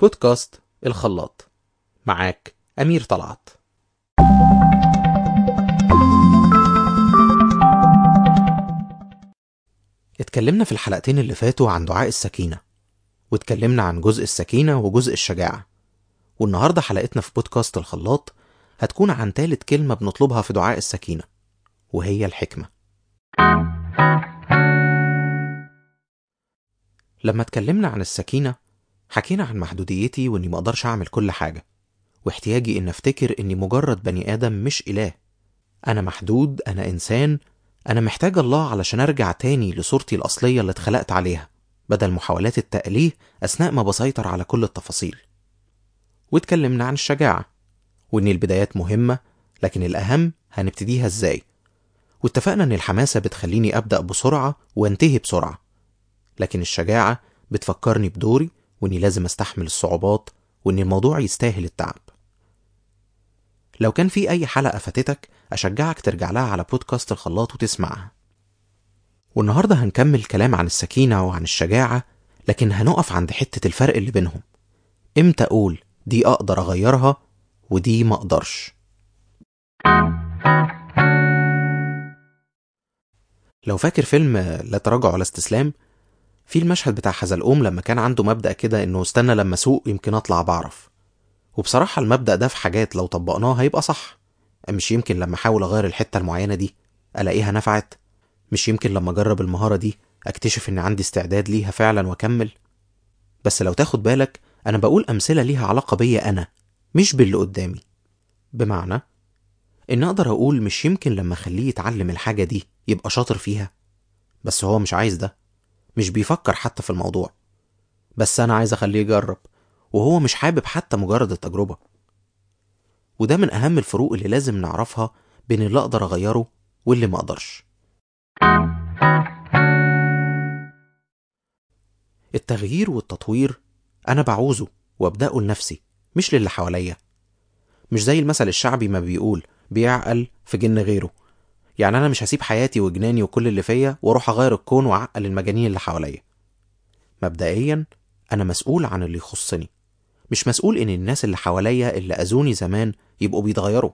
بودكاست الخلاط. معاك أمير طلعت. اتكلمنا في الحلقتين اللي فاتوا عن دعاء السكينة واتكلمنا عن جزء السكينة وجزء الشجاعة. والنهاردة حلقتنا في بودكاست الخلاط هتكون عن تالت كلمة بنطلبها في دعاء السكينة وهي الحكمة. لما اتكلمنا عن السكينة حكينا عن محدوديتي وإني مقدرش أعمل كل حاجة واحتياجي إن أفتكر إني مجرد بني آدم مش إله. أنا محدود أنا إنسان أنا محتاج الله علشان أرجع تاني لصورتي الأصلية اللي اتخلقت عليها بدل محاولات التأليه أثناء ما بسيطر على كل التفاصيل. واتكلمنا عن الشجاعة وإن البدايات مهمة لكن الأهم هنبتديها إزاي؟ واتفقنا إن الحماسة بتخليني أبدأ بسرعة وأنتهي بسرعة لكن الشجاعة بتفكرني بدوري وإني لازم أستحمل الصعوبات وإن الموضوع يستاهل التعب. لو كان في أي حلقة فاتتك أشجعك ترجع لها على بودكاست الخلاط وتسمعها. والنهاردة هنكمل كلام عن السكينة وعن الشجاعة لكن هنقف عند حتة الفرق اللي بينهم. إمتى أقول دي أقدر أغيرها ودي ما أقدرش؟ لو فاكر فيلم لا تراجع ولا استسلام في المشهد بتاع حزلقوم لما كان عنده مبدأ كده إنه استنى لما اسوق يمكن أطلع بعرف. وبصراحة المبدأ ده في حاجات لو طبقناه هيبقى صح. مش يمكن لما أحاول أغير الحتة المعينة دي ألاقيها نفعت. مش يمكن لما أجرب المهارة دي أكتشف إن عندي استعداد ليها فعلا وأكمل. بس لو تاخد بالك أنا بقول أمثلة ليها علاقة بيا أنا مش باللي قدامي. بمعنى إن أقدر أقول مش يمكن لما أخليه يتعلم الحاجة دي يبقى شاطر فيها. بس هو مش عايز ده. مش بيفكر حتى في الموضوع. بس أنا عايز أخليه يجرب وهو مش حابب حتى مجرد التجربة. وده من أهم الفروق اللي لازم نعرفها بين اللي أقدر أغيره واللي ما أقدرش. التغيير والتطوير أنا بعوزه وأبدأه لنفسي مش للي حواليا. مش زي المثل الشعبي ما بيقول بيعقل في جن غيره. يعني أنا مش هسيب حياتي وجناني وكل اللي فيا وأروح أغير الكون وأعقل المجانين اللي حواليا. مبدئيا أنا مسؤول عن اللي يخصني. مش مسؤول إن الناس اللي حواليا اللي أذوني زمان يبقوا بيتغيروا.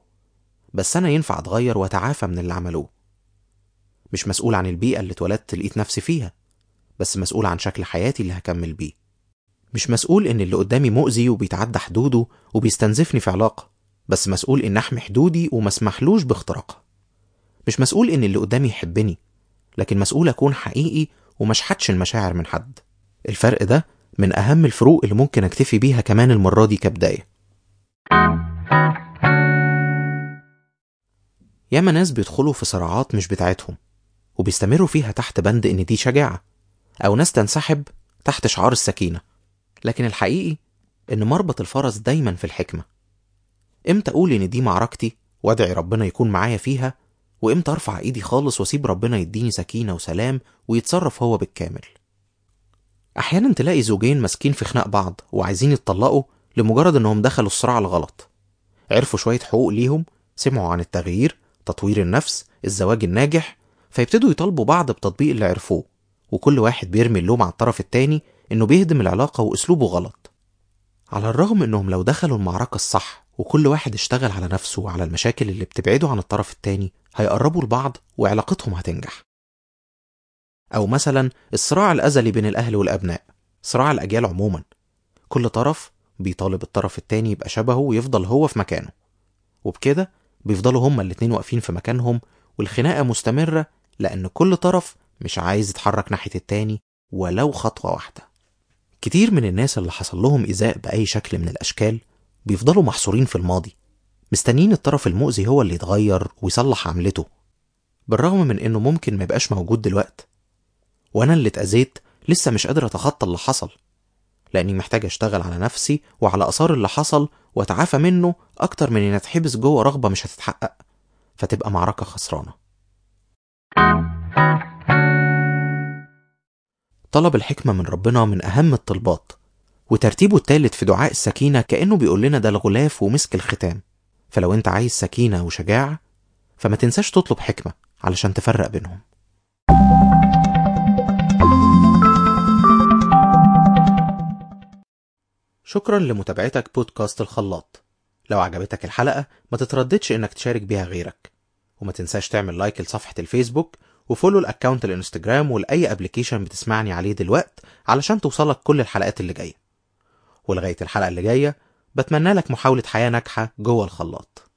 بس أنا ينفع أتغير وأتعافى من اللي عملوه. مش مسؤول عن البيئة اللي اتولدت لقيت نفسي فيها بس مسؤول عن شكل حياتي اللي هكمل بيه. مش مسؤول إن اللي قدامي مؤذي وبيتعدى حدوده وبيستنزفني في علاقة بس مسؤول إن أحمي حدودي وما أسمحلوش باختراقها. مش مسؤول إن اللي قدامي يحبني لكن مسؤول أكون حقيقي وما أشحتش المشاعر من حد. الفرق ده من أهم الفروق اللي ممكن أكتفي بيها كمان المرة دي كبداية. ياما ناس بيدخلوا في صراعات مش بتاعتهم وبيستمروا فيها تحت بند إن دي شجاعة أو ناس تنسحب تحت شعار السكينة. لكن الحقيقي إن مربط الفرس دايما في الحكمة. إمتى أقول إن دي معركتي وأدعي ربنا يكون معايا فيها وامتى ارفع ايدي خالص واسيب ربنا يديني سكينة وسلام ويتصرف هو بالكامل؟ أحيانا تلاقي زوجين ماسكين في خناق بعض وعايزين يتطلقوا لمجرد إنهم دخلوا الصراع الغلط. عرفوا شوية حقوق ليهم سمعوا عن التغيير تطوير النفس الزواج الناجح فيبتدوا يطالبوا بعض بتطبيق اللي عرفوه وكل واحد بيرمي اللوم على الطرف التاني إنه بيهدم العلاقة وأسلوبه غلط. على الرغم إنهم لو دخلوا المعركة الصح وكل واحد اشتغل على نفسه وعلى المشاكل اللي بتبعده عن الطرف التاني هيقربوا لبعض وعلاقتهم هتنجح. أو مثلا الصراع الأزلي بين الأهل والأبناء صراع الأجيال عموما. كل طرف بيطالب الطرف التاني يبقى شبهه ويفضل هو في مكانه. وبكده بيفضلوا هما الاتنين واقفين في مكانهم والخناقة مستمرة لأن كل طرف مش عايز يتحرك ناحية التاني ولو خطوة واحدة. كتير من الناس اللي حصل لهم إيذاء بأي شكل من الأشكال بيفضلوا محصورين في الماضي مستنيين الطرف المؤذي هو اللي يتغير ويصلح عملته بالرغم من إنه ممكن ما يبقاش موجود دلوقت. وأنا اللي اتأذيت لسه مش قادر أتخطى اللي حصل لأني محتاج أشتغل على نفسي وعلى آثار اللي حصل وأتعافى منه أكتر من إني أتحبس جوه رغبة مش هتتحقق فتبقى معركة خسرانة. طلب الحكمة من ربنا من أهم الطلبات وترتيبه التالت في دعاء السكينة كأنه بيقول لنا ده الغلاف ومسك الختام. فلو انت عايز سكينة وشجاعة فما تنساش تطلب حكمة علشان تفرق بينهم. شكرا لمتابعتك بودكاست الخلاط. لو عجبتك الحلقة ما تترددش إنك تشارك بيها غيرك. وما تنساش تعمل like لصفحة الفيسبوك و follow ال account الإنستجرام ولأي application بتسمعني عليه دلوقت علشان توصلك كل الحلقات اللي جاية. ولغاية الحلقة اللي جاية بتمنى لك محاولة حياة ناجحة جوه الخلاط.